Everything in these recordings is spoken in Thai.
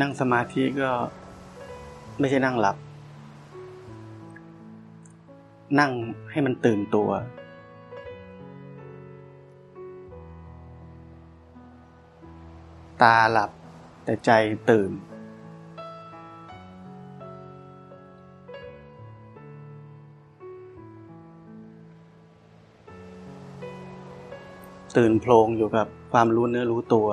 นั่งสมาธิก็ไม่ใช่นั่งหลับ นั่งให้มันตื่นตัว ตาหลับแต่ใจตื่น ตื่นโพลงอยู่กับความรู้เนื้อรู้ตัว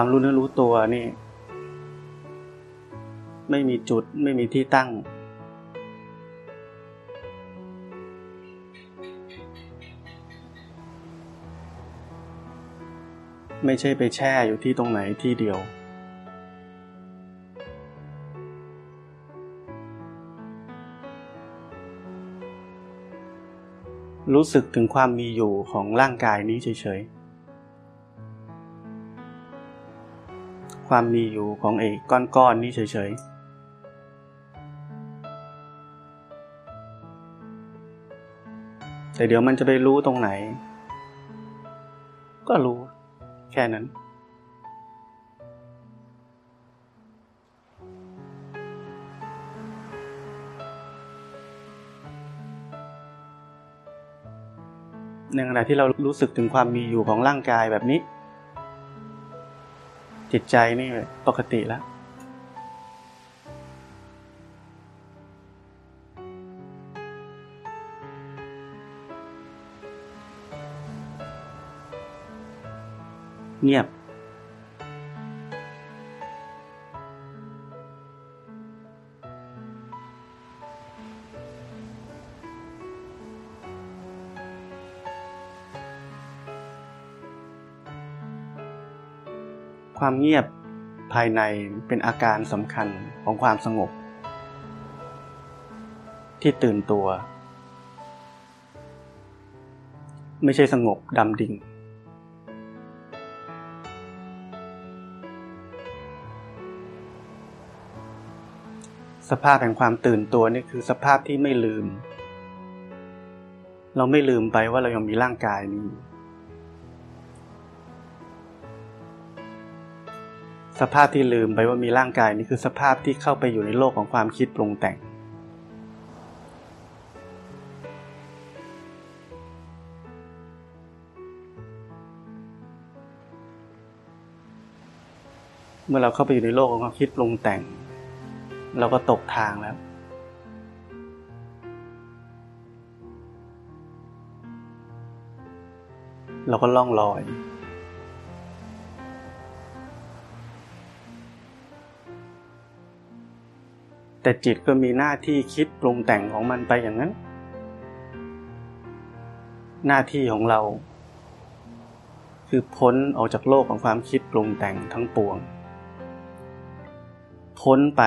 ความรู้เนื้อรู้ตัวนี่ ไม่มีจุดไม่มีที่ตั้ง ไม่ใช่ไปแช่อยู่ที่ตรงไหนที่เดียวรู้สึกถึงความมีอยู่ของร่างกายนี้เฉยๆ ความมีอยู่ของเอกก้อนๆนี้เฉยๆ แต่เดี๋ยวมันจะไปรู้ตรงไหน ก็รู้แค่นั้น ในขณะที่เรารู้สึกถึงความมีอยู่ของร่างกายแบบนี้ จิตใจนี่ปกติแล้ว เงียบ ความเงียบภายในเป็นอาการสำคัญของความสงบ ที่ตื่นตัว ไม่ใช่สงบดำดิ่ง สภาพแห่งความตื่นตัวนี่คือสภาพที่ไม่ลืม เราไม่ลืมไปว่าเรายังมีร่างกายนี้ สภาพที่ลืมไปว่ามีร่างกายนี้คือสภาพที่เข้าไปอยู่ในโลกของความคิดปรุงแต่ง เมื่อเราเข้าไปอยู่ในโลกของความคิดปรุงแต่ง เราก็ตกทางแล้วเราก็ล่องลอย แต่จิตก็มีหน้าที่คิดปรุงแต่งของมันไปอย่างนั้น หน้าที่ของเรา คือพ้นออกจากโลกของความคิดปรุงแต่งทั้งปวง พ้นไป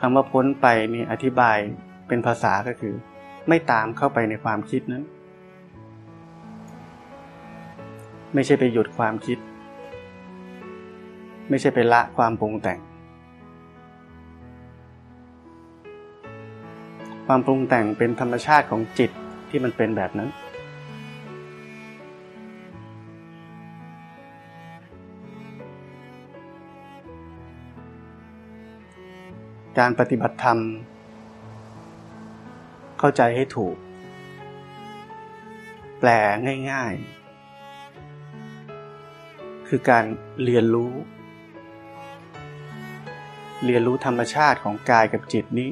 คำว่าพ้นไปนี่อธิบายเป็นภาษาก็คือ ไม่ตามเข้าไปในความคิดนั้น ไม่ใช่ไปหยุดความคิด ไม่ใช่ไปละความปรุงแต่ง ความปรุงแต่งเป็นธรรมชาติของจิตที่มันเป็นแบบนั้น การปฏิบัติธรรม เข้าใจให้ถูก แปลง่าย ๆ คือการเรียนรู้ เรียนรู้ธรรมชาติของกายกับจิตนี้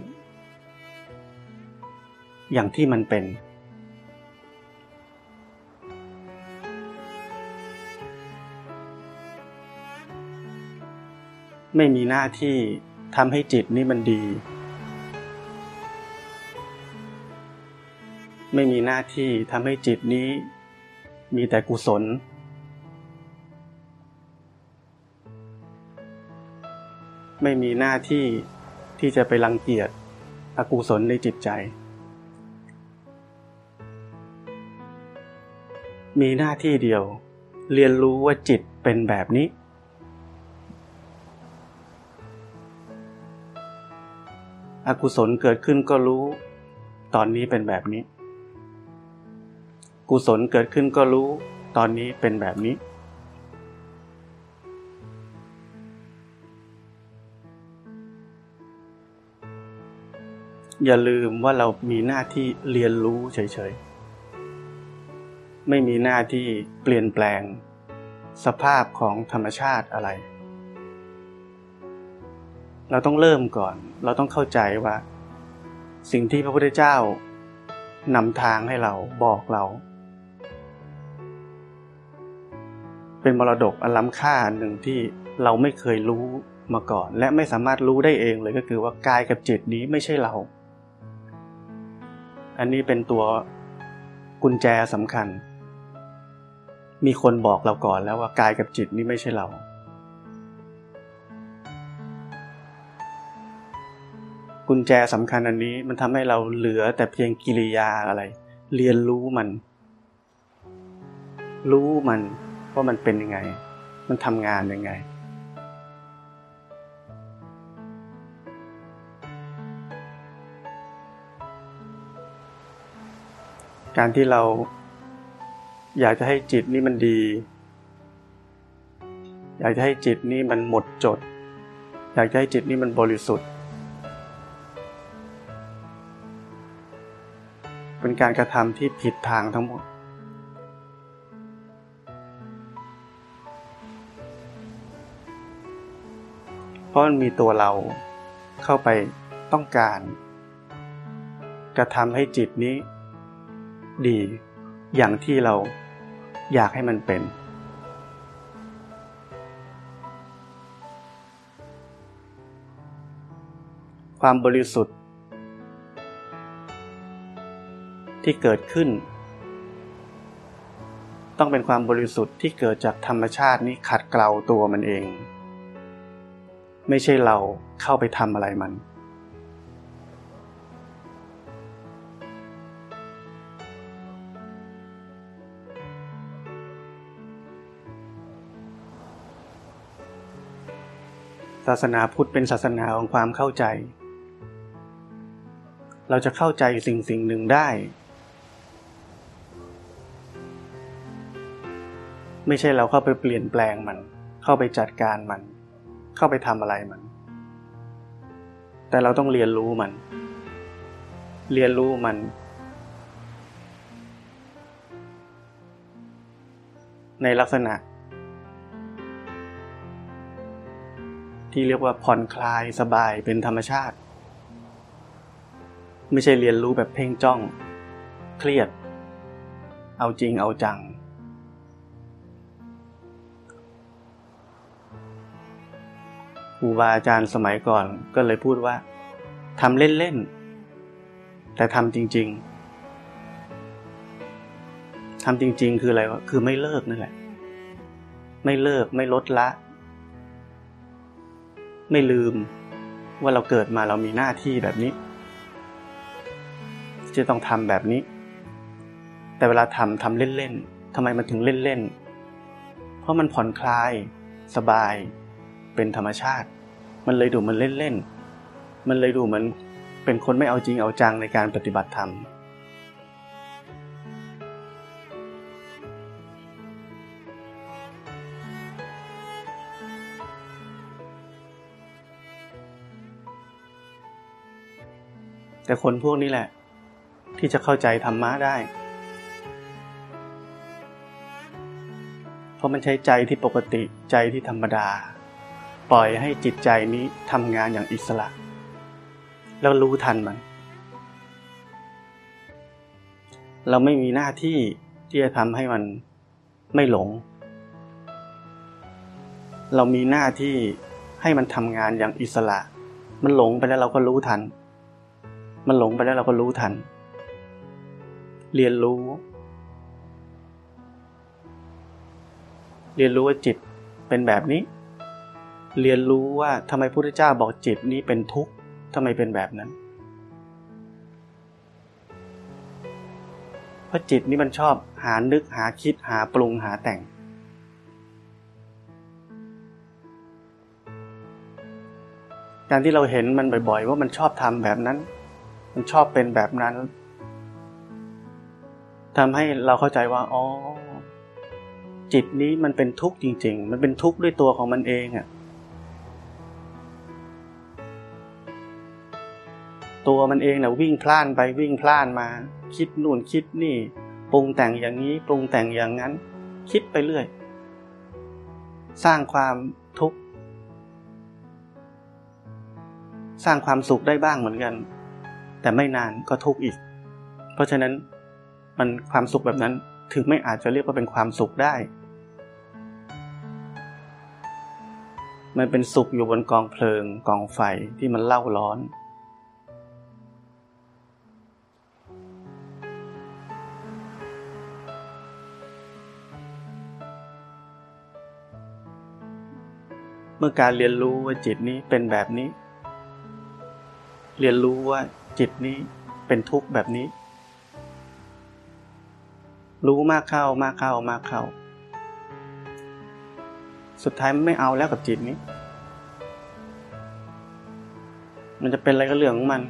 อย่างที่มันเป็น ไม่มีหน้าที่ทำให้จิตนี้มันดี ไม่มีหน้าที่ทำให้จิตนี้ มีแต่กุศล ไม่มีหน้าที่ที่จะไปรังเกียจอกุศลในจิตใจ มีหน้าที่เดียว เรียนรู้ว่าจิตเป็นแบบนี้ อกุศลเกิดขึ้นก็รู้ ตอนนี้เป็นแบบนี้ กุศลเกิดขึ้นก็รู้ ตอนนี้เป็นแบบนี้ อย่าลืมว่าเรามีหน้าที่เรียนรู้เฉยๆ ไม่มีหน้าที่เปลี่ยนแปลง สภาพของธรรมชาติอะไร เราต้องเริ่มก่อน เราต้องเข้าใจว่า สิ่งที่พระพุทธเจ้านำทางให้เราบอกเรา เป็นมรดกอันล้ำค่าหนึ่งที่เราไม่เคยรู้มาก่อน และไม่สามารถรู้ได้เองเลยก็คือว่ากายกับจิตนี้ไม่ใช่เรา อันนี้เป็นตัวกุญแจสำคัญ มีคนบอกเราก่อนแล้วว่ากายกับจิตนี้ไม่ใช่เรา กุญแจสำคัญอันนี้มันทำให้เราเหลือแต่เพียงกิริยาอะไร เรียนรู้มัน รู้มันว่ามันเป็นยังไง มันทำงานยังไง การที่เราอยากจะให้จิตนี่มันดี อยากจะให้จิตนี่มันหมดจด อยากจะให้จิตนี่มันบริสุทธิ์ เป็นการกระทำที่ผิดทางทั้งหมด เพราะมันมีตัวเราเข้าไปต้องการ กระทำให้จิตนี้ ดี อย่างที่เราอยากให้มันเป็น ความบริสุทธิ์ ที่เกิดขึ้น ต้องเป็นความบริสุทธิ์ที่เกิดจากธรรมชาตินี้ขัดเกลาตัวมันเอง ไม่ใช่เราเข้าไปทำอะไรมัน ศาสนาพุทธเป็นศาสนาของความเข้าใจ เราจะเข้าใจสิ่งสิ่งหนึ่งได้ ไม่ใช่เราเข้าไปเปลี่ยนแปลงมัน เข้าไปจัดการมัน เข้าไปทำอะไรมัน แต่เราต้องเรียนรู้มัน เรียนรู้มันในลักษณะ ที่เรียกว่าผ่อนคลายสบายเป็นธรรมชาติ ไม่ใช่เรียนรู้แบบเพ่งจ้อง เครียด เอาจริงเอาจัง ครูบาอาจารย์สมัยก่อนก็เลยพูดว่าทำเล่นๆ แต่ทำจริง ๆทำจริง ๆ คืออะไรวะคือไม่เลิกนั่นแหละ ไม่เลิกไม่ลดละ ไม่ลืมว่าเราเกิดมาเรามีหน้าที่แบบนี้จะต้องทำแบบนี้ แต่เวลาทำทำเล่นๆทำไมมันถึงเล่นๆ เพราะมันผ่อนคลาย สบาย เป็นธรรมชาติ มันเลยดูมันเล่นๆ มันเลยดูเหมือนเป็นคนไม่เอาจริงเอาจังในการปฏิบัติธรรม แต่คนพวกนี้แหละ ที่จะเข้าใจธรรมะได้ เพราะมันใช้ใจที่ปกติใจที่ธรรมดา ปล่อยให้จิตใจนี้ทำงานอย่างอิสระ แล้วรู้ทันมัน เราไม่มีหน้าที่ที่จะทำให้มันไม่หลง เรามีหน้าที่ให้มันทำงานอย่างอิสระ มันหลงไปแล้วเราก็รู้ทัน มันหลงไปแล้วเราก็รู้ทัน เรียนรู้ เรียนรู้ว่าจิตเป็นแบบนี้ เรียนรู้ว่าทำไมพระพุทธเจ้าบอกจิตนี้เป็นทุกข์ทำไมเป็นแบบนั้น เพราะจิตนี้มันชอบหานึกหาคิดหาปรุงหาแต่ง การที่เราเห็นมันบ่อยๆ ว่ามันชอบทำแบบนั้น มันชอบเป็นแบบนั้นทำให้เราเข้าใจว่าอ๋อจิตนี้มันเป็นทุกข์จริง ๆ มันเป็นทุกข์ด้วยตัวของมันเองอะตัวมันเองนะวิ่งพล่านไปวิ่งพล่านมา คิดนู่นคิดนี่ ปรุงแต่งอย่างนี้ปรุงแต่งอย่างนั้น คิดไปเรื่อย สร้างความทุกข์ สร้างความสุขได้บ้างเหมือนกัน แต่ไม่นานก็ทุกข์อีก เพราะฉะนั้นมันความสุขแบบนั้นถึงไม่อาจจะเรียกว่าเป็นความสุขได้ มันเป็นสุขอยู่บนกองเพลิงกองไฟที่มันเล่าร้อน เมื่อการเรียนรู้ว่าจิตนี้เป็นแบบนี้ เรียนรู้ว่า จิตนี้เป็นทุกข์แบบนี้ รู้มากเข้ามากเข้ามากเข้า สุดท้ายมันไม่เอาแล้วกับจิตนี้ มันจะเป็นอะไรก็เรื่องของมัน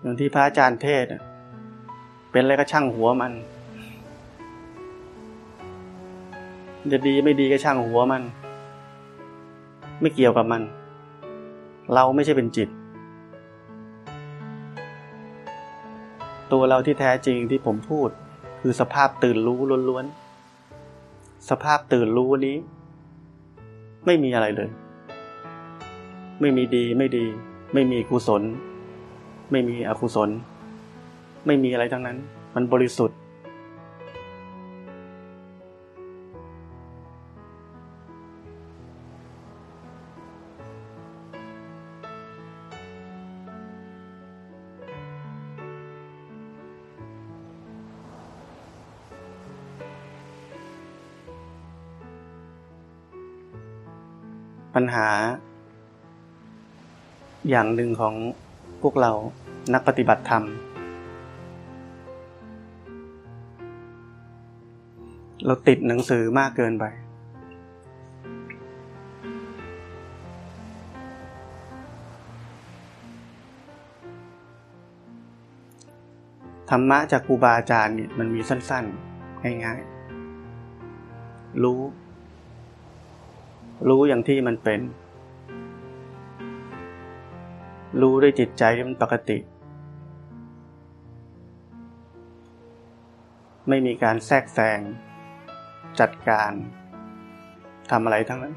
อย่างที่พระอาจารย์เทศเป็นอะไรก็ช่างหัวมัน จะดีไม่ดีก็ช่างหัวมัน ไม่เกี่ยวกับมัน เราไม่ใช่เป็นจิต ตัวเราที่แท้จริงที่ผมพูด คือสภาพตื่นรู้ล้วนๆ สภาพตื่นรู้นี้ ไม่มีอะไรเลย ไม่มีดีไม่ดี ไม่มีกุศล ไม่มีอกุศล ไม่มีอะไรทั้งนั้น มันบริสุทธิ์ ปัญหา อย่างหนึ่งของพวกเรานักปฏิบัติธรรม เราติดหนังสือมากเกินไป ธรรมะจากครูบาอาจารย์เนี่ยมันมีสั้นๆ ง่ายๆ รู้ รู้อย่างที่มันเป็น รู้ด้วยจิตใจที่มันปกติ ไม่มีการแทรกแซง จัดการทำอะไรทั้งนั้น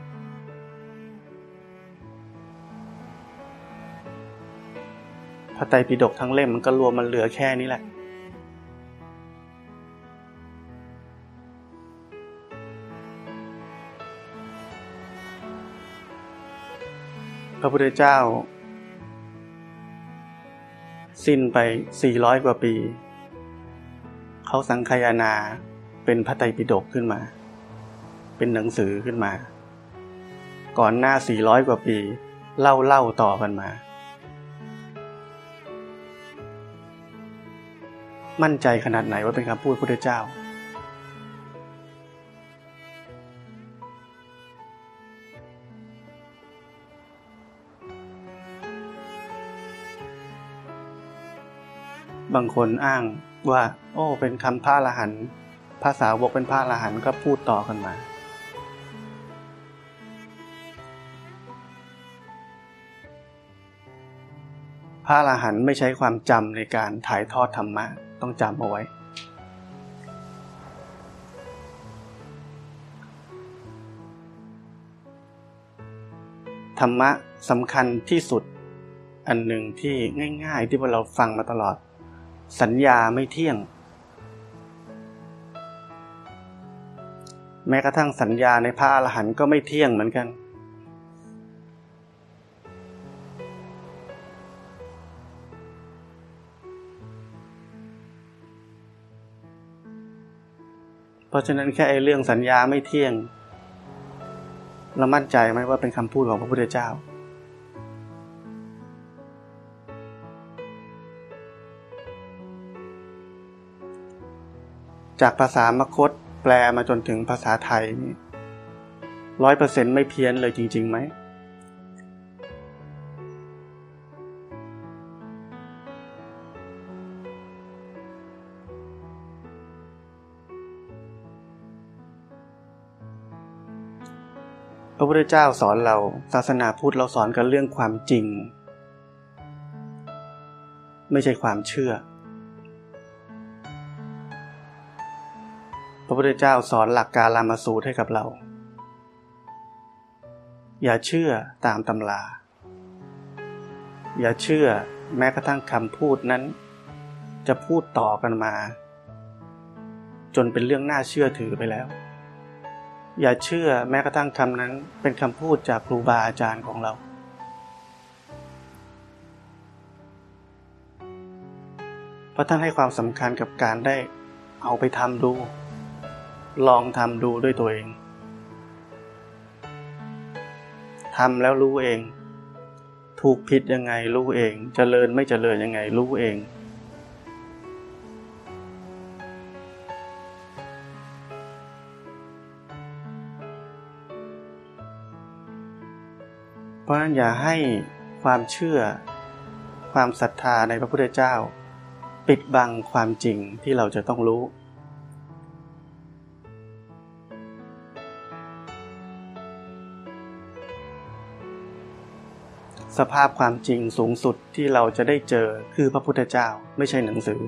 พระไตรปิฎกทั้งเล่มมันก็รวมมันเหลือแค่นี้แหละ พระพุทธเจ้า สิ้นไปสี่ร้อยกว่าปี เขาสังคายนาเป็นพระไตรปิฎกขึ้นมา เป็นหนังสือขึ้นมา ก่อนหน้าสี่ร้อยกว่าปี เล่าเล่าต่อกันมา มั่นใจขนาดไหนว่าเป็นคำพูดพระพุทธเจ้าางคนอ้างว่า โอ้ เป็นคำพระละหันภาษาวกเป็นพระละหันก็พูดต่อกันมาพระละหันไม่ใช้ความจำในการถ่ายทอดธรรมะ ต้องจำเอาไว้ ธรรมะสำคัญที่สุด อันหนึ่งที่ง่าย ๆ ที่พวกเราฟังมาตลอด สัญญาไม่เที่ยง แม้กระทั่งสัญญาในพระอรหันต์ก็ไม่เที่ยงเหมือนกัน เพราะฉะนั้นแค่ไอ้เรื่องสัญญาไม่เที่ยง เรามั่นใจไหมว่าเป็นคำพูดของพระพุทธเจ้า จากภาษามคตแปลมาจนถึงภาษาไทยนี่ร้อยเปอร์เซ็นไม่เพี้ยนเลยจริงๆไหม พระพุทธเจ้าสอนเราศาสนาพุทธเราสอนกันเรื่องความจริง ไม่ใช่ความเชื่อ ระพุทธเจ้าสอนหลักการลามาสูตรให้กับเรา อย่าเชื่อตามตำรา อย่าเชื่อแม้กระทั่งคำพูดนั้น จะพูดต่อกันมา จนเป็นเรื่องน่าเชื่อถือไปแล้ว อย่าเชื่อแม้กระทั่งคำนั้นเป็นคำพูดจากครูบาอาจารย์ของเราเพราะท่านให้ความสำคัญกับการได้เอาไปทำดู ลองทำดูด้วยตัวเองทำแล้วรู้เอง ถูกผิดยังไงรู้เองจเจริญไม่เจริญยังไงรู้เอง เพราะนั้นอย่าให้ความเชื่อ ความศรัทธาในพระพุทธเจ้า ปิดบังความจริงที่เราจะต้องรู้ สภาพความจริงสูงสุดที่เราจะได้เจอคือพระพุทธเจ้าไม่ใช่หนังสือ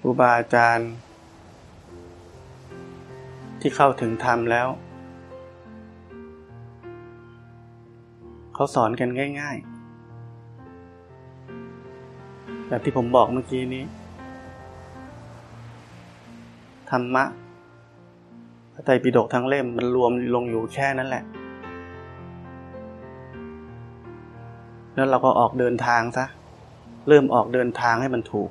ครูบาอาจารย์ ที่เข้าถึงธรรมแล้ว เขาสอนกันง่าย ๆ แบบที่ผมบอกเมื่อกี้นี้ ธรรมะพระไตรปิฎกทั้งเล่มมันรวมลงอยู่แค่นั้นแหละ แล้วเราก็ออกเดินทางซะ เริ่มออกเดินทางให้มันถูก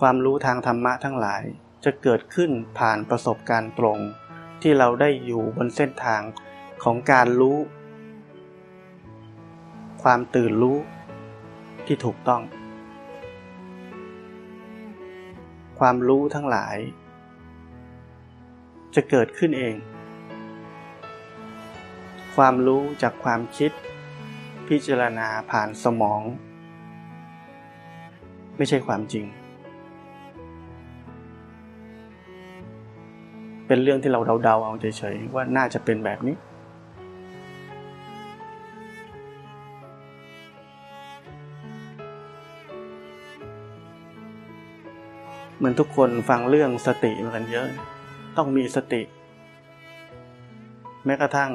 ความรู้ทางธรรมะทั้งหลาย จะเกิดขึ้นผ่านประสบการณ์ตรง ที่เราได้อยู่บนเส้นทางของการรู้ ความตื่นรู้ที่ถูกต้อง ความรู้ทั้งหลาย จะเกิดขึ้นเอง ความรู้จากความคิด พิจารณาผ่านสมอง ไม่ใช่ความจริง เป็นเรื่องที่เราเดาๆเอาเฉยๆว่าน่าจะเป็นแบบนี้ เหมือนทุกคนฟังเรื่องสติมากันเยอะ ต้องมีสติ แม้กระทั่ง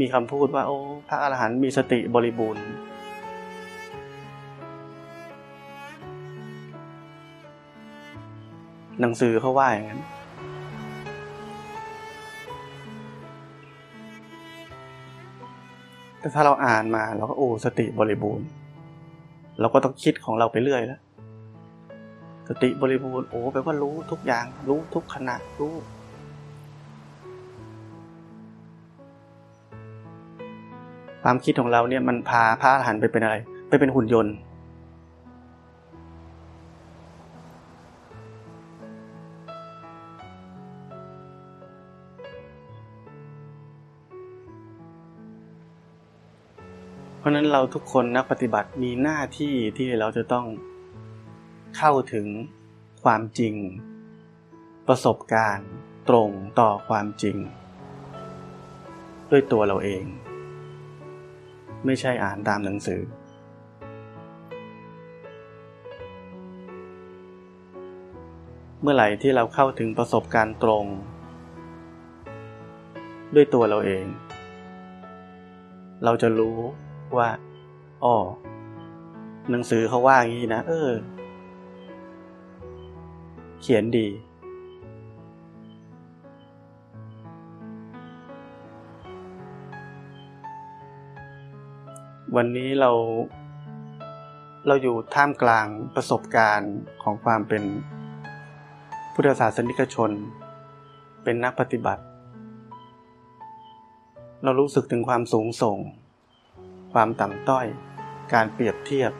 มีคำพูดว่าโอ้พระอรหันต์มีสติบริบูรณ์หนังสือเขาว่าอย่างนั้น แต่ถ้าเราอ่านมาเราก็โอ้สติบริบูรณ์ เราก็ต้องคิดของเราไปเรื่อยแล้วสติบริบูรณ์โอ้แปลว่ารู้ทุกอย่าง รู้ทุกขณะรู้ความคิดของเราเนี่ยมันพาพาหันไปเป็นอะไร ไปเป็นหุ่นยนต์ เราทุกคนนักปฏิบัติมีหน้าที่ที่เราจะต้องเข้าถึงความจริง ประสบการณ์ตรงต่อความจริง ด้วยตัวเราเอง ไม่ใช่อ่านตามหนังสือ เมื่อไหร่ที่เราเข้าถึงประสบการณ์ตรง ด้วยตัวเราเอง เราจะรู้ ว่าอ๋อหนังสือเขาว่าอย่างนี้นะเออ เขียนดี วันนี้เรา เราอยู่ท่ามกลางประสบการณ์ของความเป็นพุทธศาสนิกชน เป็นนักปฏิบัติ เรารู้สึกถึงความสูงส่ง ความต่ำต้อย การเปรียบเทียบ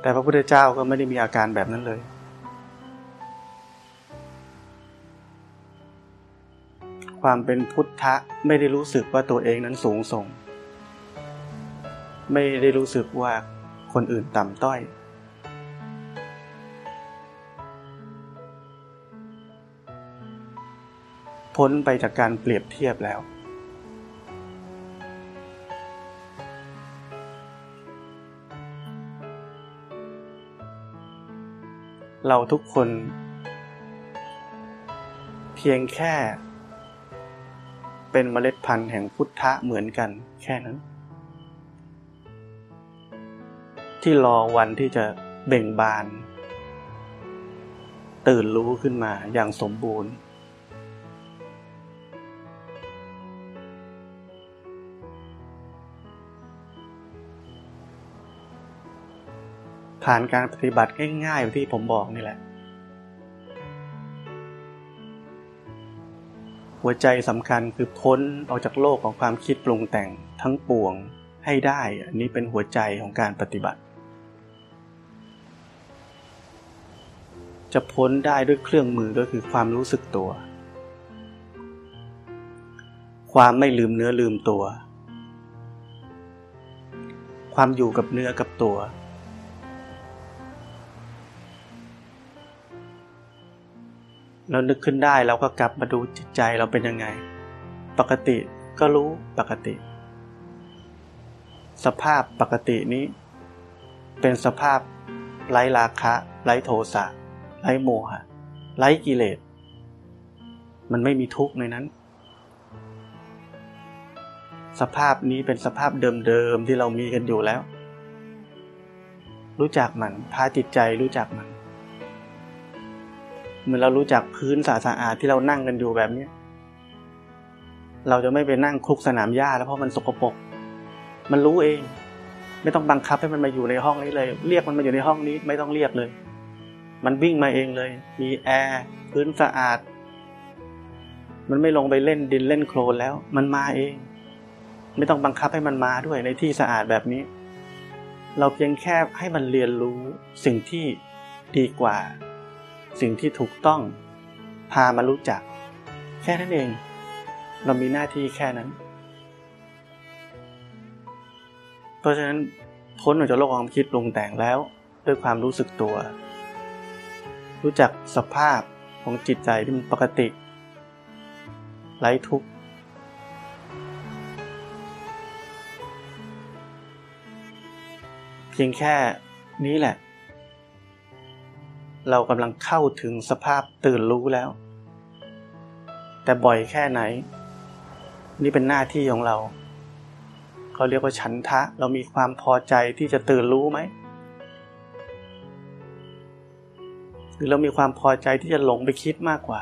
แต่พระพุทธเจ้าก็ไม่ได้มีอาการแบบนั้นเลยความเป็นพุทธะไม่ได้รู้สึกว่าตัวเองนั้นสูงส่ง ไม่ได้รู้สึกว่าคนอื่นต่ำต้อย พ้นไปจากการเปรียบเทียบแล้ว เราทุกคน เพียงแค่ เป็นเมล็ดพันธุ์แห่งพุทธะเหมือนกันแค่นั้น ที่รอวันที่จะเบ่งบาน ตื่นรู้ขึ้นมาอย่างสมบูรณ์ ผ่านการปฏิบัติง่ายๆที่ผมบอกนี่แหละ หัวใจสำคัญคือพ้นออกจากโลกของความคิดปรุงแต่งทั้งปวงให้ได้อันนี้เป็นหัวใจของการปฏิบัติ จะพ้นได้ด้วยเครื่องมือก็คือความรู้สึกตัว ความไม่ลืมเนื้อลืมตัว ความอยู่กับเนื้อกับตัว เรานึกขึ้นได้เราก็กลับมาดูจิตใจเราเป็นยังไง ปกติก็รู้ปกติ สภาพปกตินี้ เป็นสภาพไร้ราคะ ไร้โทสะไร้โมหะไร้กิเลส มันไม่มีทุกข์ในนั้น สภาพนี้เป็นสภาพเดิมๆที่เรามีกันอยู่แล้ว รู้จักมันพาจิตใจรู้จักมัน เหมือนเรารู้จักพื้นสะอาดที่เรานั่งกันอยู่แบบนี้เราจะไม่ไปนั่งคลุกสนามหญ้าแล้วเพราะมันสกปรกมันรู้เอง ไม่ต้องบังคับให้มันมาอยู่ในห้องนี้เลย เรียกมันมาอยู่ในห้องนี้ไม่ต้องเรียกเลย มันวิ่งมาเองเลย มีแอร์พื้นสะอาด มันไม่ลงไปเล่นดินเล่นโคลนแล้ว มันมาเอง ไม่ต้องบังคับให้มันมาด้วยในที่สะอาดแบบนี้ เราเพียงแค่ให้มันเรียนรู้สิ่งที่ดีกว่า สิ่งที่ถูกต้อง พามารู้จัก แค่นั้นเอง เรามีหน้าที่แค่นั้น เพราะฉะนั้นพ้นออกจากโลกความคิดปรุงแต่งแล้วด้วยความรู้สึกตัว รู้จักสภาพของจิตใจที่มันปกติ ไร้ทุกข์เพียงแค่นี้แหละ เรากำลังเข้าถึงสภาพตื่นรู้แล้ว แต่บ่อยแค่ไหน นี่เป็นหน้าที่ของเราเขาเรียกว่าฉันทะ เรามีความพอใจที่จะตื่นรู้ไหมหรือเรามีความพอใจที่จะหลงไปคิดมากกว่า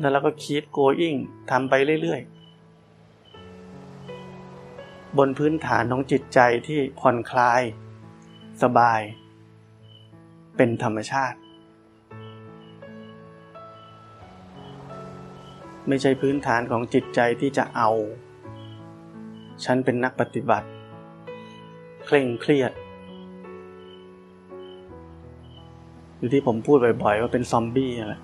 แล้วเราก็คิด going ทำไปเรื่อยๆ บนพื้นฐานของจิตใจที่ผ่อนคลาย สบาย เป็นธรรมชาติ ไม่ใช่พื้นฐานของจิตใจที่จะเอา ฉันเป็นนักปฏิบัติ เคร่งเครียดหรือที่ผมพูดบ่อยๆว่าเป็นซอมบี้อะไร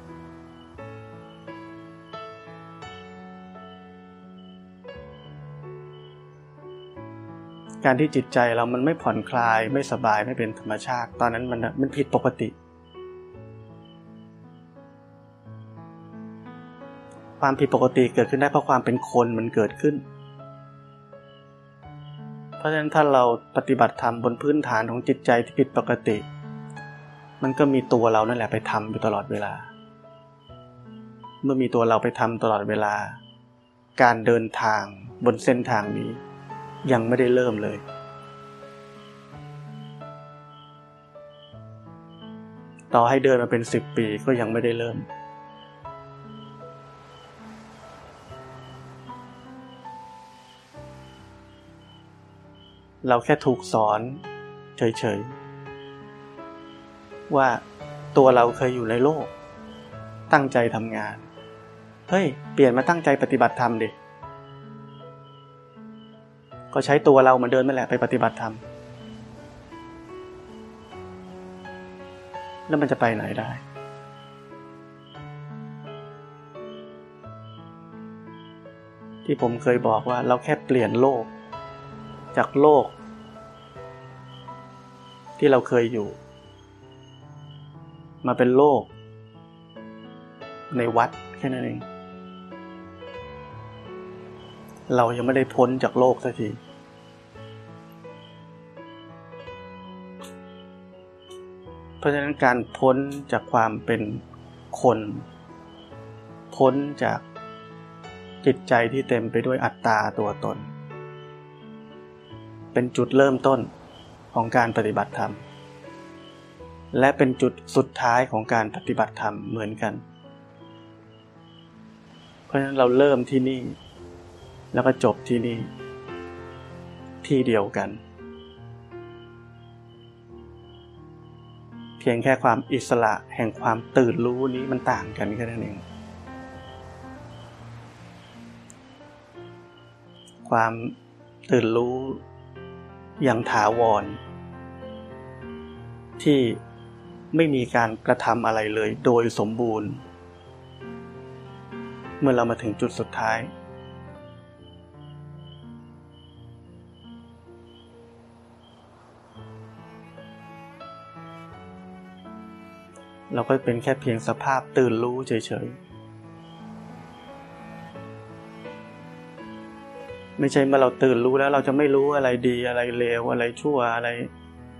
การที่จิตใจเรามันไม่ผ่อนคลายไม่สบายไม่เป็นธรรมชาติ ตอนนั้นมันมันผิดปกติ ความผิดปกติเกิดขึ้นได้เพราะความเป็นคนมันเกิดขึ้น เพราะฉะนั้นถ้าเราปฏิบัติธรรมบนพื้นฐานของจิตใจที่ผิดปกติ มันก็มีตัวเรานั่นแหละไปทำอยู่ตลอดเวลา เมื่อมีตัวเราไปทำตลอดเวลา การเดินทางบนเส้นทางนี้ ยังไม่ได้เริ่มเลย ต่อให้เดินมาเป็นสิบปีก็ยังไม่ได้เริ่ม เราแค่ถูกสอนเฉยๆ ว่าตัวเราเคยอยู่ในโลก ตั้งใจทำงาน เฮ้ย เปลี่ยนมาตั้งใจปฏิบัติธรรมดิ ก็ใช้ตัวเราเหมือนเดินนั่นแหละไปปฏิบัติธรรม แล้วมันจะไปไหนได้ ที่ผมเคยบอกว่าเราแค่เปลี่ยนโลก จากโลก ที่เราเคยอยู่ มาเป็นโลก ในวัดแค่นั้นเองเรายังไม่ได้พ้นจากโลกสักที ราะฉะนั้นการพ้นจากความเป็นคน พ้นจากจิตใจที่เต็มไปด้วยอัตตาตัวตน เป็นจุดเริ่มต้นของการปฏิบัติธรรม และเป็นจุดสุดท้ายของการปฏิบัติธรรมเหมือนกัน เพราะฉะนั้นเราเริ่มที่นี่ แล้วก็จบที่นี่ ที่เดียวกัน พียงแค่ความอิสระแห่งความตื่นรู้นี้มันต่างกันแค่นั้นเอง ความตื่นรู้อย่างถาวร ที่ไม่มีการกระทำอะไรเลยโดยสมบูรณ์ เมื่อเรามาถึงจุดสุดท้าย เราก็เป็นแค่เพียงสภาพตื่นรู้เฉยๆ ไม่ใช่เมื่อเราตื่นรู้แล้วเราจะไม่รู้อะไรดีอะไรเลวอะไรชั่วอะไร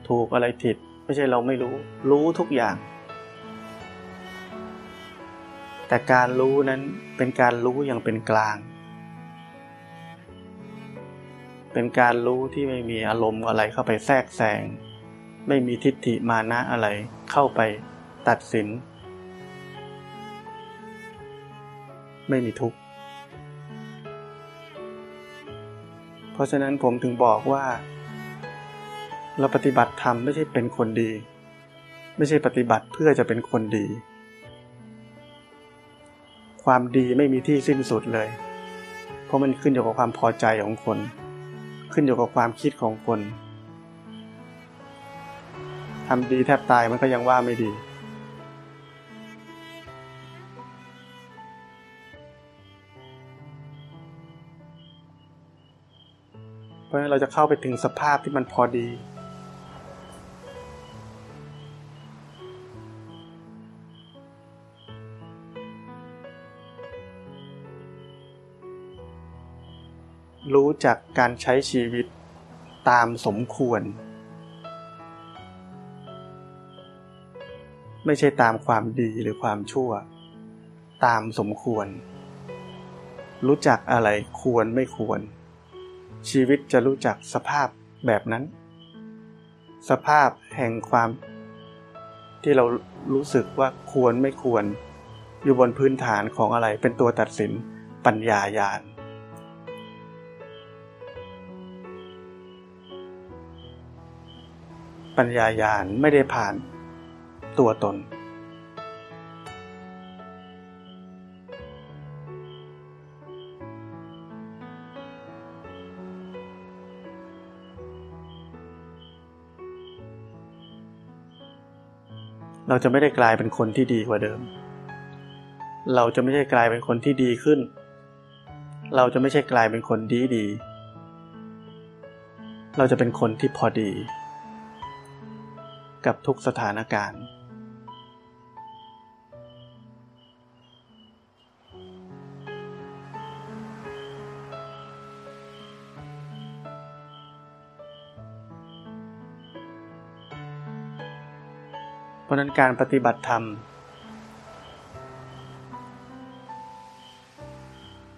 ถูกอะไรผิด ไม่ใช่เราไม่รู้ รู้ทุกอย่าง แต่การรู้นั้นเป็นการรู้อย่างเป็นกลาง เป็นการรู้ที่ไม่มีอารมณ์อะไรเข้าไปแทรกแซงไม่มีทิฏฐิมานะอะไรเข้าไป ตัดสิน ไม่มีทุกข์ เพราะฉะนั้นผมถึงบอกว่า เราปฏิบัติธรรมไม่ใช่เป็นคนดี ไม่ใช่ปฏิบัติเพื่อจะเป็นคนดี ความดีไม่มีที่สิ้นสุดเลย เพราะมันขึ้นอยู่กับความพอใจของคน ขึ้นอยู่กับความคิดของคนทำดีแทบตายมันก็ยังว่าไม่ดี ราะฉะนั้นเราจะเข้าไปถึงสภาพที่มันพอดี รู้จักการใช้ชีวิตตามสมควร ไม่ใช่ตามความดีหรือความชั่ว ตามสมควร รู้จักอะไรควรไม่ควร ชีวิตจะรู้จักสภาพแบบนั้น สภาพแห่งความ ที่เรารู้สึกว่าควรไม่ควร อยู่บนพื้นฐานของอะไรเป็นตัวตัดสินปัญญาญาณปัญญาญาณไม่ได้ผ่านตัวตน เราจะไม่ได้กลายเป็นคนที่ดีกว่าเดิม เราจะไม่ใช่กลายเป็นคนที่ดีขึ้น เราจะไม่ใช่กลายเป็นคนดีดี เราจะเป็นคนที่พอดี กับทุกสถานการณ์ะนั้นการปฏิบัติธรรม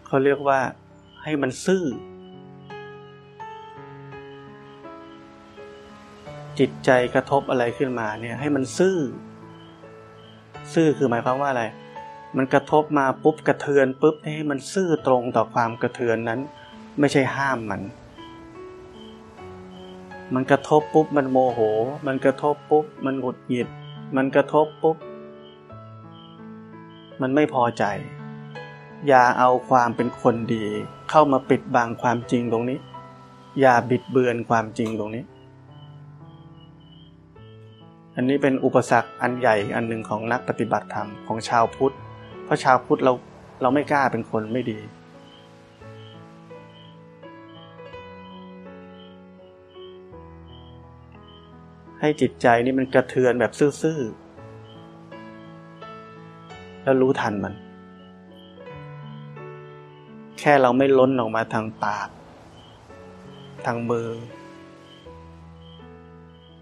เขาเรียกว่าให้มันซื่อ จิตใจกระทบอะไรขึ้นมาเนี่ยให้มันซื่อ ซื่อคือหมายความว่าอะไร มันกระทบมาปุ๊บกระเทือนปุ๊บให้มันซื่อตรงต่อความกระเทือนนั้น ไม่ใช่ห้ามมันมันกระทบปุ๊บมันโมโห มันกระทบปุ๊บมันหงุดหงิด มันกระทบปุ๊บ มันไม่พอใจ อย่าเอาความเป็นคนดี เข้ามาปิดบังความจริงตรงนี้ อย่าบิดเบือนความจริงตรงนี้ อันนี้เป็นอุปสรรคอันใหญ่อันหนึ่งของนักปฏิบัติธรรมของชาวพุทธ เพราะชาวพุทธเราเราไม่กล้าเป็นคนไม่ดี ให้จิตใจนี่มันกระเทือนแบบซื่อๆ แล้วรู้ทันมัน แค่เราไม่ล้นออกมาทางปาก ทางมือ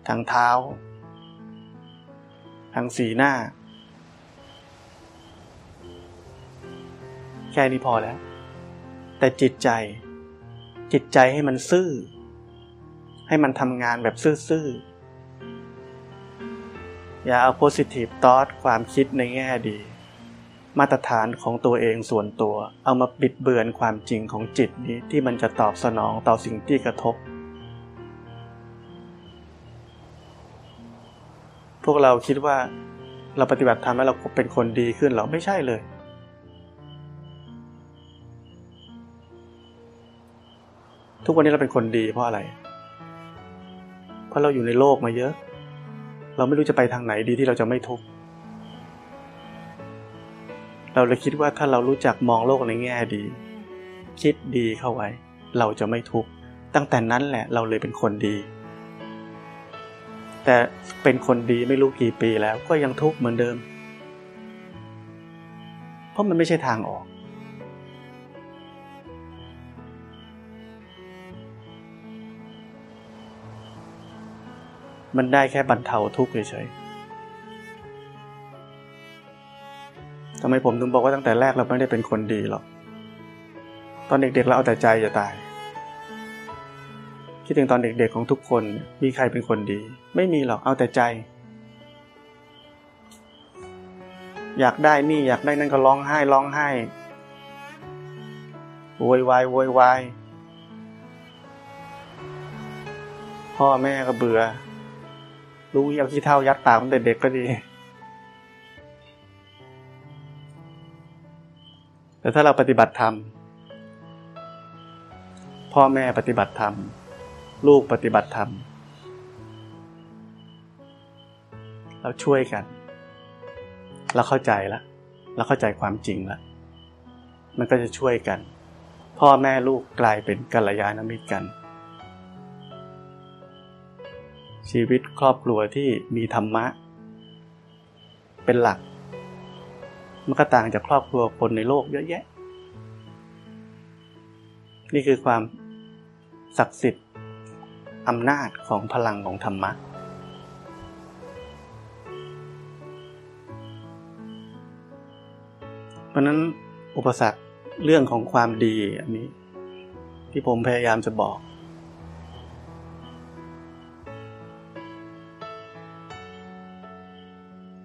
ทางเท้า ทางสีหน้า แค่นี้พอแล้ว แต่จิตใจ จิตใจให้มันซื่อ ให้มันทำงานแบบซื่อๆ อย่าเอา positive thought ความคิดในแง่ดี มาตรฐานของตัวเองส่วนตัว เอามาบิดเบือนความจริงของจิตนี้ที่มันจะตอบสนองต่อสิ่งที่กระทบ พวกเราคิดว่าเราปฏิบัติธรรมแล้วเราเป็นคนดีขึ้นเราไม่ใช่เลย ทุกวันนี้เราเป็นคนดีเพราะอะไร เพราะเราอยู่ในโลกมาเยอะ เราไม่รู้จะไปทางไหนดีที่เราจะไม่ทุกข์เราเลยคิดว่าถ้าเรารู้จักมองโลกในแง่ดี คิดดีเข้าไว้ เราจะไม่ทุกข์ตั้งแต่นั้นแหละเราเลยเป็นคนดี แต่เป็นคนดีไม่รู้กี่ปีแล้วก็ยังทุกข์เหมือนเดิม เพราะมันไม่ใช่ทางออก มันได้แค่บรรเทาทุกข์เฉยๆทำไมผมถึงบอกว่าตั้งแต่แรกเราไม่ได้เป็นคนดีหรอก ตอนเด็กๆเราเอาแต่ใจจะตาย คิดถึงตอนเด็กๆของทุกคน มีใครเป็นคนดี ไม่มีหรอก เอาแต่ใจ อยากได้นี่อยากได้นั่นก็ร้องไห้ร้องไห้โวยวายโวยวายพ่อแม่ก็เบื่อ รู้เอาขี้เท่ายัดปากมันเด็กๆก็ดี แต่ถ้าเราปฏิบัติธรรม พ่อแม่ปฏิบัติธรรม ลูกปฏิบัติธรรม เราช่วยกัน เราเข้าใจแล้วเราเข้าใจความจริงล้วมันก็จะช่วยกัน พ่อแม่ลูกกลายเป็นกัลยาณมิตรกัน ชีวิตครอบครัวที่มีธรรมะ เป็นหลัก มันก็ต่างจากครอบครัวคนในโลกเยอะแยะ นี่คือความศักดิ์สิทธิ์อำนาจของพลังของธรรมะ เพราะนั้นอุปสรรคเรื่องของความดีอันนี้ ที่ผมพยายามจะบอก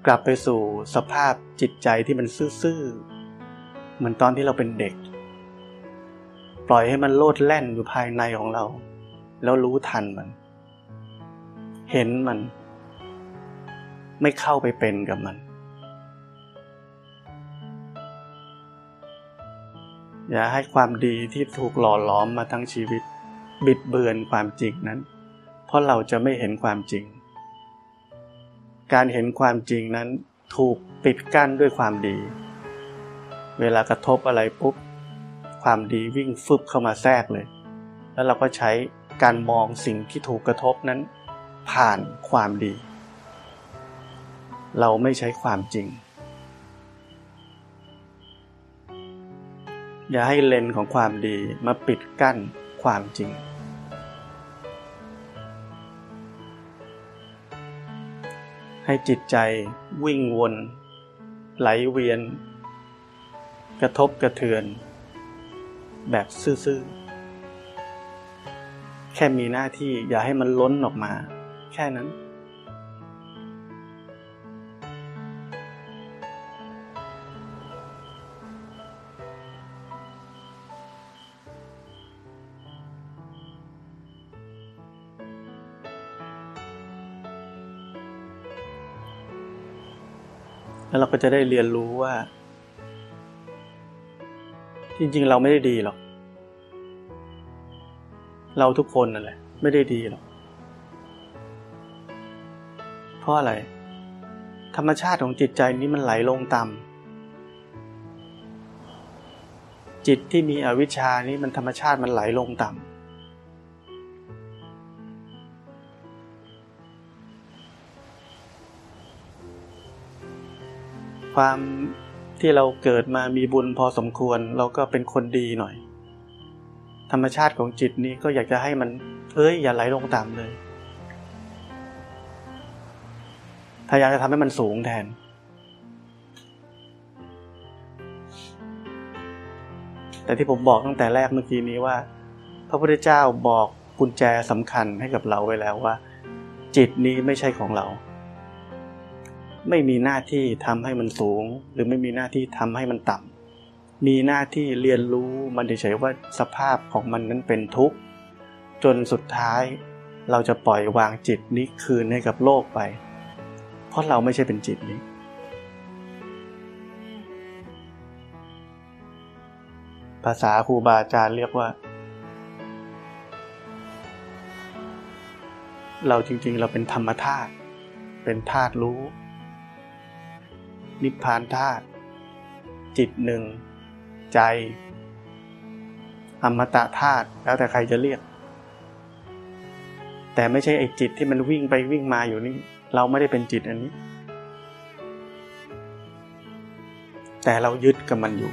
กลับไปสู่สภาพจิตใจที่มันซื่อๆ เหมือนตอนที่เราเป็นเด็ก ปล่อยให้มันโลดแล่นอยู่ภายในของเรา แล้วรู้ทันมัน เห็นมัน ไม่เข้าไปเป็นกับมัน อย่าให้ความดีที่ถูกหล่อหลอมมาทั้งชีวิต บิดเบือนความจริงนั้น เพราะเราจะไม่เห็นความจริง การเห็นความจริงนั้นถูกปิดกั้นด้วยความดี เวลากระทบอะไรปุ๊บ ความดีวิ่งฟึบเข้ามาแทรกเลย แล้วเราก็ใช้การมองสิ่งที่ถูกกระทบนั้น ผ่านความดี เราไม่ใช้ความจริง อย่าให้เลนของความดีมาปิดกั้นความจริง ให้จิตใจวิ่งวน ไหลเวียน กระทบกระเทือน แบบซื่อๆ แค่มีหน้าที่อย่าให้มันล้นออกมา แค่นั้น แล้วเราก็จะได้เรียนรู้ว่า จริงๆ เราไม่ได้ดีหรอก เราทุกคนนั่นแหละ ไม่ได้ดีหรอก เพราะอะไร ธรรมชาติของจิตใจนี้มันไหลลงต่ำจิตที่มีอวิชชานี้มันธรรมชาติมันไหลลงต่ำ ความที่เราเกิดมามีบุญพอสมควร เราก็เป็นคนดีหน่อย ธรรมชาติของจิตนี้ก็อยากจะให้มัน เอ้ย อย่าไหลลงต่ำเลยพยายามจะทำให้มันสูงแทน แต่ที่ผมบอกตั้งแต่แรกเมื่อกี้นี้ว่า พระพุทธเจ้าบอกกุญแจสำคัญให้กับเราไว้แล้วว่า จิตนี้ไม่ใช่ของเรา ไม่มีหน้าที่ทำให้มันสูง หรือไม่มีหน้าที่ทำให้มันต่ำมีหน้าที่เรียนรู้มันเฉยๆว่าสภาพของมันนั้นเป็นทุกข์จนสุดท้ายเราจะปล่อยวางจิตนี้คืนให้กับโลกไป เพราะเราไม่ใช่เป็นจิตนี้ ภาษาครูบาอาจารย์เรียกว่า เราจริงๆ เราเป็นธรรมธาตุเป็นธาตุรู้ นิพพานธาตุจิตหนึ่ง ใจ อมตะธาตุแล้วแต่ใครจะเรียก แต่ไม่ใช่ไอ้จิตที่มันวิ่งไปวิ่งมาอยู่นี่ เราไม่ได้เป็นจิตอันนี้ แต่เรายึดกับมันอยู่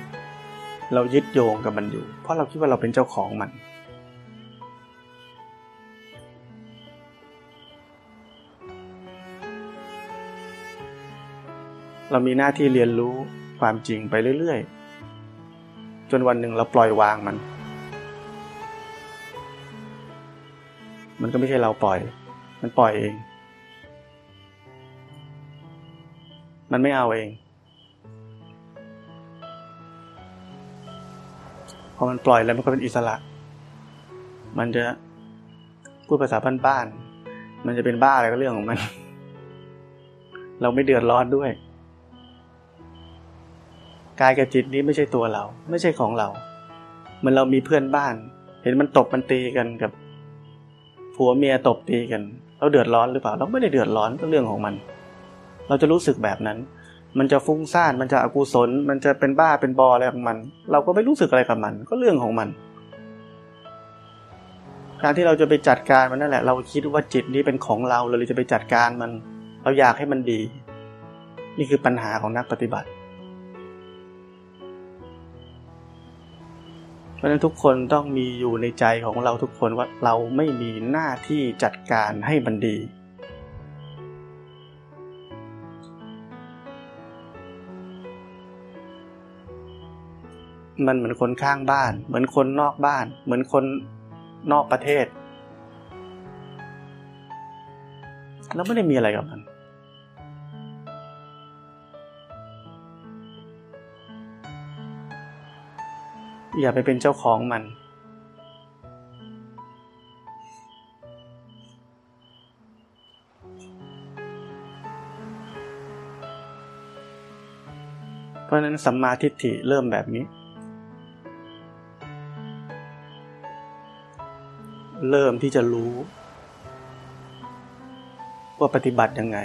เรายึดโยงกับมันอยู่ เพราะเราคิดว่าเราเป็นเจ้าของมัน เรามีหน้าที่เรียนรู้ความจริงไปเรื่อยๆ จนวันหนึ่งเราปล่อยวางมัน มันก็ไม่ใช่เราปล่อย มันปล่อยเอง มันไม่เอาเอง พอมันปล่อยแล้วมันก็เป็นอิสระ มันจะพูดภาษาบ้านๆ มันจะเป็นบ้าอะไรก็เรื่องของมัน เราไม่เดือดร้อนด้วย กายกับจิตนี้ไม่ใช่ตัวเรา ไม่ใช่ของเราเหมือนเรามีเพื่อนบ้าน เห็นมันตบมันตีกันกับผัวเมียตบตีกันเราเดือดร้อนหรือเปล่า เราไม่ได้เดือดร้อนก็เรื่องของมัน เราจะรู้สึกแบบนั้น มันจะฟุ้งซ่านมันจะอกุศล มันจะเป็นบ้าเป็นบออะไรของมัน เราก็ไม่รู้สึกอะไรกับมัน ก็เรื่องของมัน การที่เราจะไปจัดการมันนั่นแหละ เราคิดว่าจิตนี้เป็นของเราเราเลยจะไปจัดการมัน เราอยากให้มันดี นี่คือปัญหาของนักปฏิบัติ เพราะฉะนั้นทุกคนต้องมีอยู่ในใจของเราทุกคนว่าเราไม่มีหน้าที่จัดการให้มันดี มันเหมือนคนข้างบ้าน เหมือนคนนอกบ้าน เหมือนคนนอกประเทศ แล้วไม่ได้มีอะไรกับมัน อย่าไปเป็นเจ้าของมัน เพราะนั้นสัมมาทิฏฐิเริ่มแบบนี้ เริ่มที่จะรู้ ว่าปฏิบัติยังไง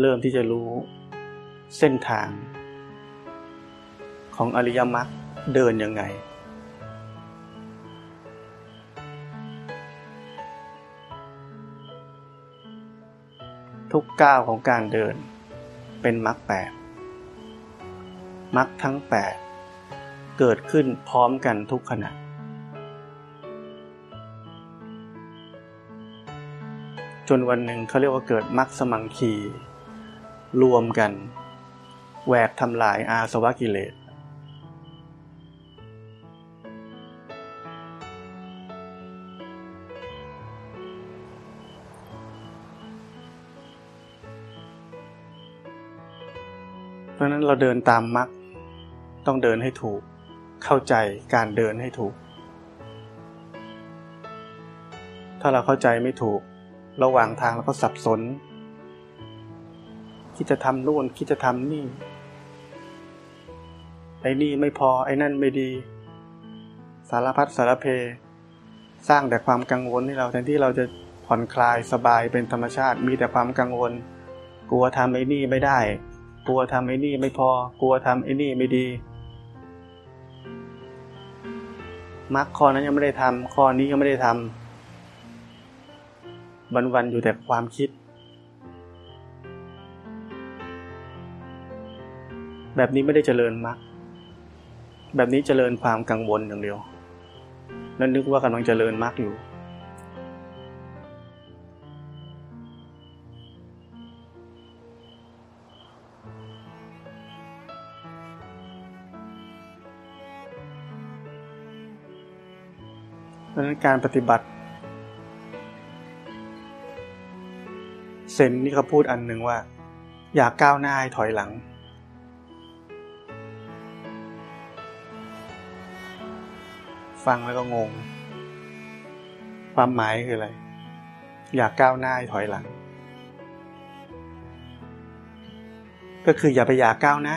เริ่มที่จะรู้เส้นทาง ของอริยมรรคเดินยังไง ทุกก้าวของการเดินเป็นมรรคแปดมรรคทั้งแปดเกิดขึ้นพร้อมกันทุกขณะ จนวันหนึ่งเขาเรียกว่าเกิดมรรคสมังคี รวมกัน แหวกทำลายอาสวะกิเลส ราะนั้นเราเดินตามมรรคต้องเดินให้ถูก เข้าใจการเดินให้ถูก ถ้าเราเข้าใจไม่ถูก ระหว่างทางเราก็สับสน คิดจะทำนู่นคิดจะทำนี่ ไอ้นี่ไม่พอไอ้นั่นไม่ดี สารพัดสารเพ สร้างแต่ความกังวลให้เราแทนที่เราจะผ่อนคลายสบายเป็นธรรมชาติมีแต่ความกังวล กลัวทำไอ้นี่ไม่ได้ กลัวทำไอ้นี่ไม่พอ กลัวทำไอ้นี่ไม่ดีมักข้อนั้นยังไม่ได้ทำข้อนี้ยังไม่ได้ทำวันๆอยู่แต่ความคิด แบบนี้ไม่ได้เจริญมักแบบนี้เจริญความกังวลอย่างเดียวแล้วนึกว่ากำลังเจริญมากอยู่ ดังนั้นการปฏิบัติเซนนี่เขาพูดอันหนึ่งว่า อยากก้าวหน้าให้ถอยหลัง ฟังแล้วก็งง ความหมายคืออะไร อยากก้าวหน้าให้ถอยหลัง ก็คืออย่าไปอยากก้าวหน้า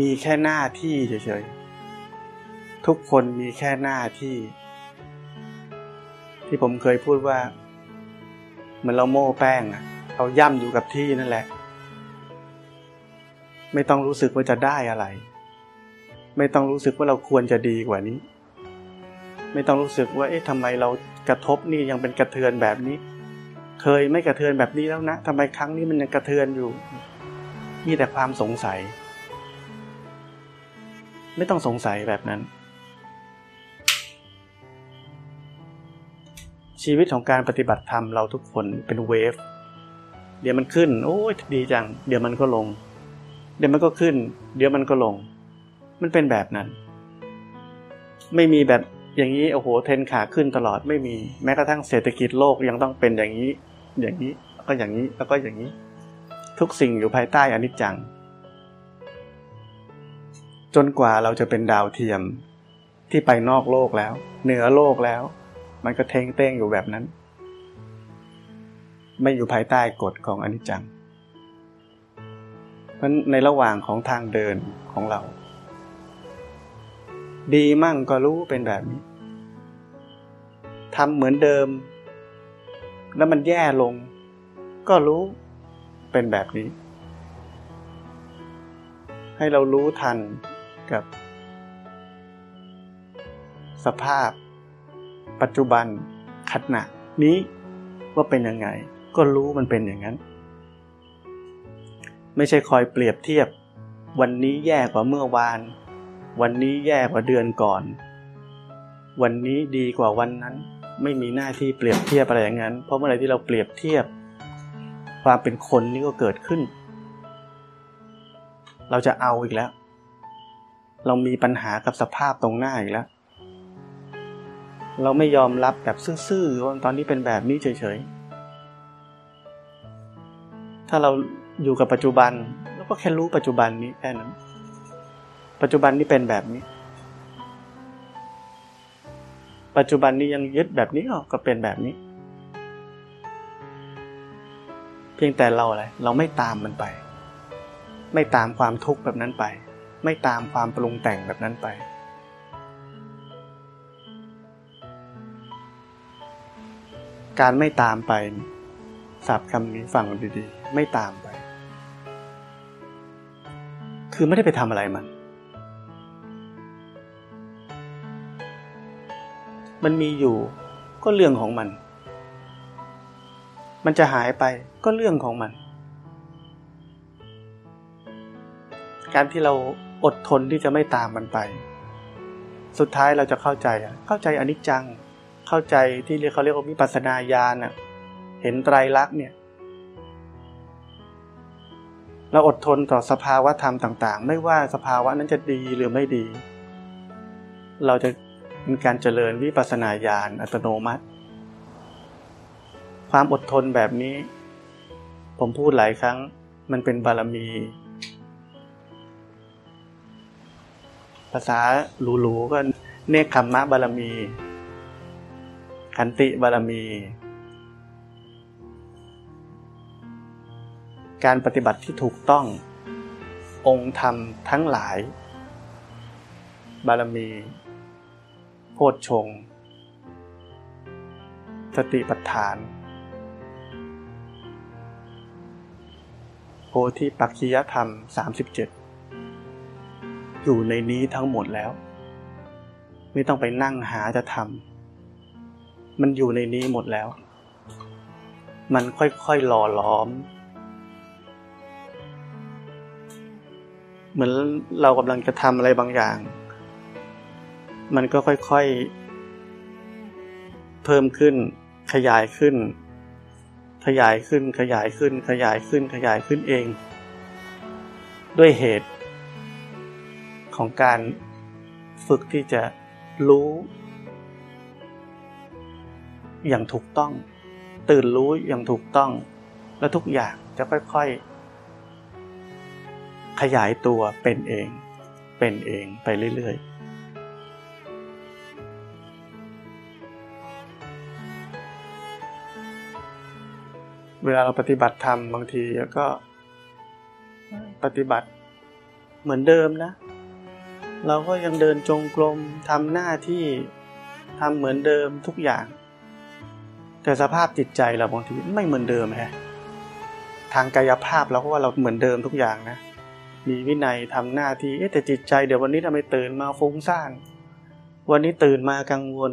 มีแค่หน้าที่เฉยๆ ทุกคนมีแค่หน้าที่ ที่ผมเคยพูดว่า เหมือนเราโม่แป้งอะเราย่ำอยู่กับที่นั่นแหละ ไม่ต้องรู้สึกว่าจะได้อะไร ไม่ต้องรู้สึกว่าเราควรจะดีกว่านี้ ไม่ต้องรู้สึกว่า เอ๊ะทำไมเรากระทบนี่ยังเป็นกระเทือนแบบนี้ เคยไม่กระเทือนแบบนี้แล้วนะทำไมครั้งนี้มันยังกระเทือนอยู่มีแต่ความสงสัย ไม่ต้องสงสัยแบบนั้น ชีวิตของการปฏิบัติธรรมเราทุกคนเป็นเวฟ เดี๋ยวมันขึ้น โอ้ยดีจัง เดี๋ยวมันก็ลง เดี๋ยวมันก็ขึ้น เดี๋ยวมันก็ลง มันเป็นแบบนั้น ไม่มีแบบอย่างนี้โอ้โหเทนขาขึ้นตลอดไม่มีแม้กระทั่งเศรษฐกิจโลกยังต้องเป็นอย่างนี้ อย่างนี้แล้วก็อย่างนี้แล้วก็อย่างนี้ ทุกสิ่งอยู่ภายใต้อนิจจัง จนกว่าเราจะเป็นดาวเทียมที่ไปนอกโลกแล้ว เหนือโลกแล้ว มันก็เท่งเต้งอยู่แบบนั้น ไม่อยู่ภายใต้กฎของอนิจจัง เพราะในระหว่างของทางเดินของเรา ดีมั่งก็รู้เป็นแบบนี้ทำเหมือนเดิม แล้วมันแย่ลง ก็รู้เป็นแบบนี้ ให้เรารู้ทันกับ สภาพ ปัจจุบันขณะนี้ว่าเป็นยังไง ก็รู้มันเป็นอย่างนั้น ไม่ใช่คอยเปรียบเทียบ วันนี้แย่กว่าเมื่อวาน วันนี้แย่กว่าเดือนก่อน วันนี้ดีกว่าวันนั้น ไม่มีหน้าที่เปรียบเทียบอะไรอย่างนั้น เพราะเมื่อไรที่เราเปรียบเทียบ ความเป็นคนนี่ก็เกิดขึ้น เราจะเอาอีกแล้ว เรามีปัญหากับสภาพตรงหน้าอีกแล้ว เราไม่ยอมรับแบบซื่อๆว่าตอนนี้เป็นแบบนี้เฉยๆ ถ้าเราอยู่กับปัจจุบันเราก็แค่รู้ปัจจุบันนี้แค่นั้น ปัจจุบันนี้เป็นแบบนี้ ปัจจุบันนี้ยังยึดแบบนี้ก็เป็นแบบนี้ เพียงแต่เราอะไร เราไม่ตามมันไป ไม่ตามความทุกข์แบบนั้นไป ไม่ตามความปรุงแต่งแบบนั้นไป การไม่ตามไปสับคำนี้ฟังดีๆ ไม่ตามไป คือไม่ได้ไปทำอะไรมัน มันมีอยู่ก็เรื่องของมัน มันจะหายไปก็เรื่องของมัน การที่เราอดทนที่จะไม่ตามมันไป สุดท้ายเราจะเข้าใจ เข้าใจอนิจจัง เข้าใจที่เรียกเขาเรียกว่าวิปัสสนาญาณน่ะเห็นไตรลักษณ์เนี่ยเราอดทนต่อสภาวะธรรมต่าง ๆ ไม่ว่าสภาวะนั้นจะดีหรือไม่ดี เราจะเป็นการเจริญวิปัสสนาญาณอัตโนมัติ ความอดทนแบบนี้ ผมพูดหลายครั้งมันเป็นบารมี ภาษาหลูๆก็เนคขมมะบารมี ขันติบารมี การปฏิบัติที่ถูกต้อง องค์ธรรมทั้งหลาย บารมี โพชฌงสติปัฏฐาน โพธิปักคียธรรม 37 อยู่ในนี้ทั้งหมดแล้ว ไม่ต้องไปนั่งหาจะทำ มันอยู่ในนี้หมดแล้ว มันค่อยๆหล่อหลอม เหมือนเรากำลังจะทำอะไรบางอย่าง มันก็ค่อยๆ เพิ่มขึ้น ขยายขึ้น ขยายขึ้น ขยายขึ้น ขยายขึ้น ขยายขึ้นเอง ด้วยเหตุ ของการฝึกที่จะรู้ อย่างถูกต้อง ตื่นรู้อย่างถูกต้อง และทุกอย่างจะค่อยๆ ขยายตัวเป็นเอง เป็นเองไปเรื่อย ๆเวลาเราปฏิบัติธรรมบางทีก็ปฏิบัติเหมือนเดิมนะ เราก็ยังเดินจงกรมทำหน้าที่ทำเหมือนเดิมทุกอย่าง แต่สภาพจิตใจเราบางทีไม่เหมือนเดิมฮะทางกายภาพเราก็ว่าเราเหมือนเดิมทุกอย่างนะ มีวินัยทำหน้าที่เอ๊ะแต่จิตใจเดี๋ยววันนี้ทำไมตื่นมาฟุ้งซ่าน วันนี้ตื่นมากังวล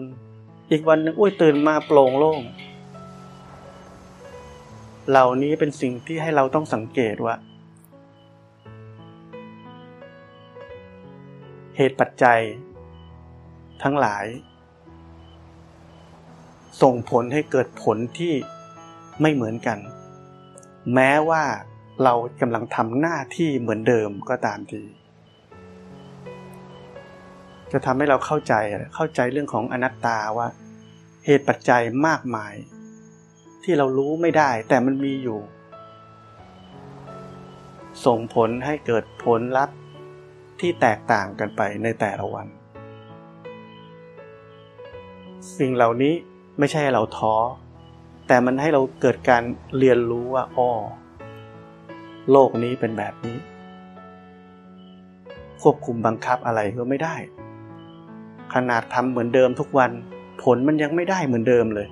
อีกวันนึงอุ้ยตื่นมาโปร่งโล่ง เหล่านี้เป็นสิ่งที่ให้เราต้องสังเกตว่า เหตุปัจจัย ทั้งหลาย ส่งผลให้เกิดผลที่ไม่เหมือนกัน แม้ว่าเรากำลังทำหน้าที่เหมือนเดิมก็ตามทีจะทำให้เราเข้าใจเข้าใจเรื่องของอนัตตาว่า เหตุปัจจัยมากมาย ที่เรารู้ไม่ได้ แต่มันมีอยู่ ส่งผลให้เกิดผลลัพธ์ที่แตกต่างกันไปในแต่ละวัน สิ่งเหล่านี้ ไม่ใช่ให้เราท้อ แต่มันให้เราเกิดการเรียนรู้ว่าอ้อโลกนี้เป็นแบบนี้ ควบคุมบังคับอะไรก็ไม่ได้ ขนาดทำเหมือนเดิมทุกวัน ผลมันยังไม่ได้เหมือนเดิมเลย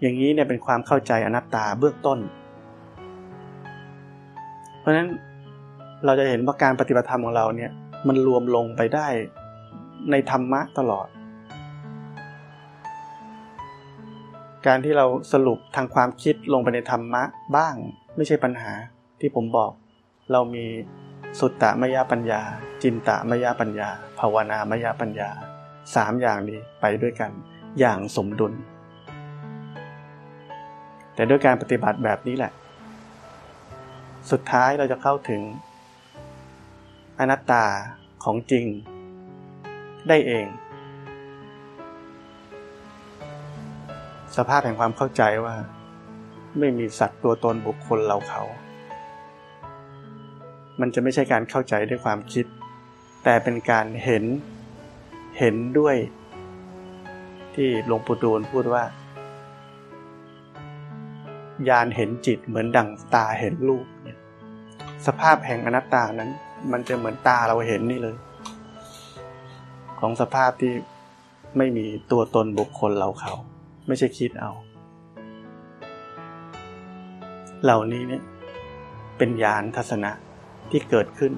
อย่างนี้เนี่ยเป็นความเข้าใจอนัตตาเบื้องต้น เพราะฉะนั้นเราจะเห็นว่าการปฏิบัติธรรมของเราเนี่ยมันรวมลงไปได้ในธรรมะตลอด การที่เราสรุปทางความคิดลงไปในธรรมะบ้าง ไม่ใช่ปัญหาที่ผมบอก เรามีสุตตะมยปัญญา จินตะมยปัญญา ภาวนามยปัญญาสามอย่างนี้ไปด้วยกัน อย่างสมดุล แต่ด้วยการปฏิบัติแบบนี้แหละ สุดท้ายเราจะเข้าถึง อนัตตาของจริง ได้เอง สภาพแห่งความเข้าใจว่า ไม่มีสัตว์ตัวตนบุคคลเราเขา มันจะไม่ใช่การเข้าใจด้วยความคิด แต่เป็นการเห็นเห็นด้วย ที่หลวงปู่ดูลพูดว่า ยานเห็นจิตเหมือนดั่งตาเห็นรูปเนี่ยสภาพแห่งอนัตตานั้น มันจะเหมือนตาเราเห็นนี่เลย ของสภาพที่ไม่มีตัวตนบุคคลเราเขา ไม่ใช่คิดเอา เหล่านี้เนี่ยเป็นญาณทัศนะที่เกิดขึ้น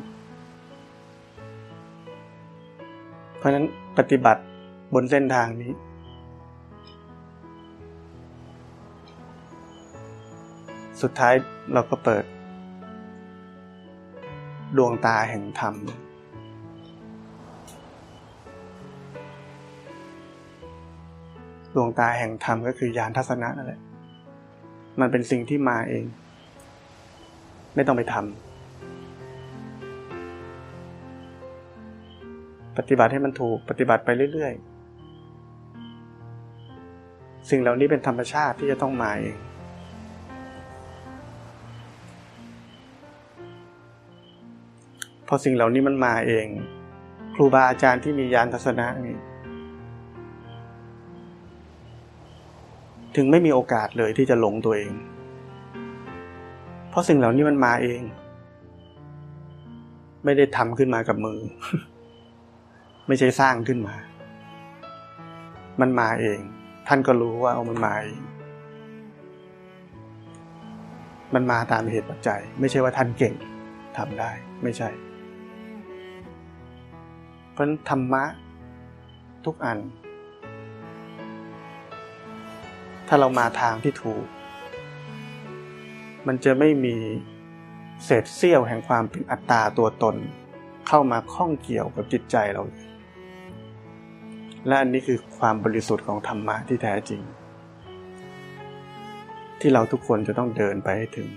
เพราะฉะนั้นปฏิบัติบนเส้นทางนี้ สุดท้ายเราก็เปิด ดวงตาแห่งธรรม ดวงตาแห่งธรรมก็คือยานทัศนะนั่นแหละ มันเป็นสิ่งที่มาเอง ไม่ต้องไปทำปฏิบัติให้มันถูกปฏิบัติไปเรื่อยๆ สิ่งเหล่านี้เป็นธรรมชาติที่จะต้องมาเองพอสิ่งเหล่านี้มันมาเอง ครูบาอาจารย์ที่มียานทัศนะนี่ ถึงไม่มีโอกาสเลยที่จะหลงตัวเอง เพราะสิ่งเหล่านี้มันมาเอง ไม่ได้ทำขึ้นมากับมือ ไม่ใช่สร้างขึ้นมา มันมาเอง ท่านก็รู้ว่าเอามันมาเองมันมาตามเหตุปัจจัย ไม่ใช่ว่าท่านเก่งทำได้ไม่ใช่ เพราะธรรมะทุกอัน ถ้าเรามาทางที่ถูก มันจะไม่มีเศษเสี้ยวแห่งความเป็นอัตตาตัวตน เข้ามาข้องเกี่ยวกับจิตใจเรา และอันนี้คือความบริสุทธิ์ของธรรมะที่แท้จริง ที่เราทุกคนจะต้องเดินไปให้ถึง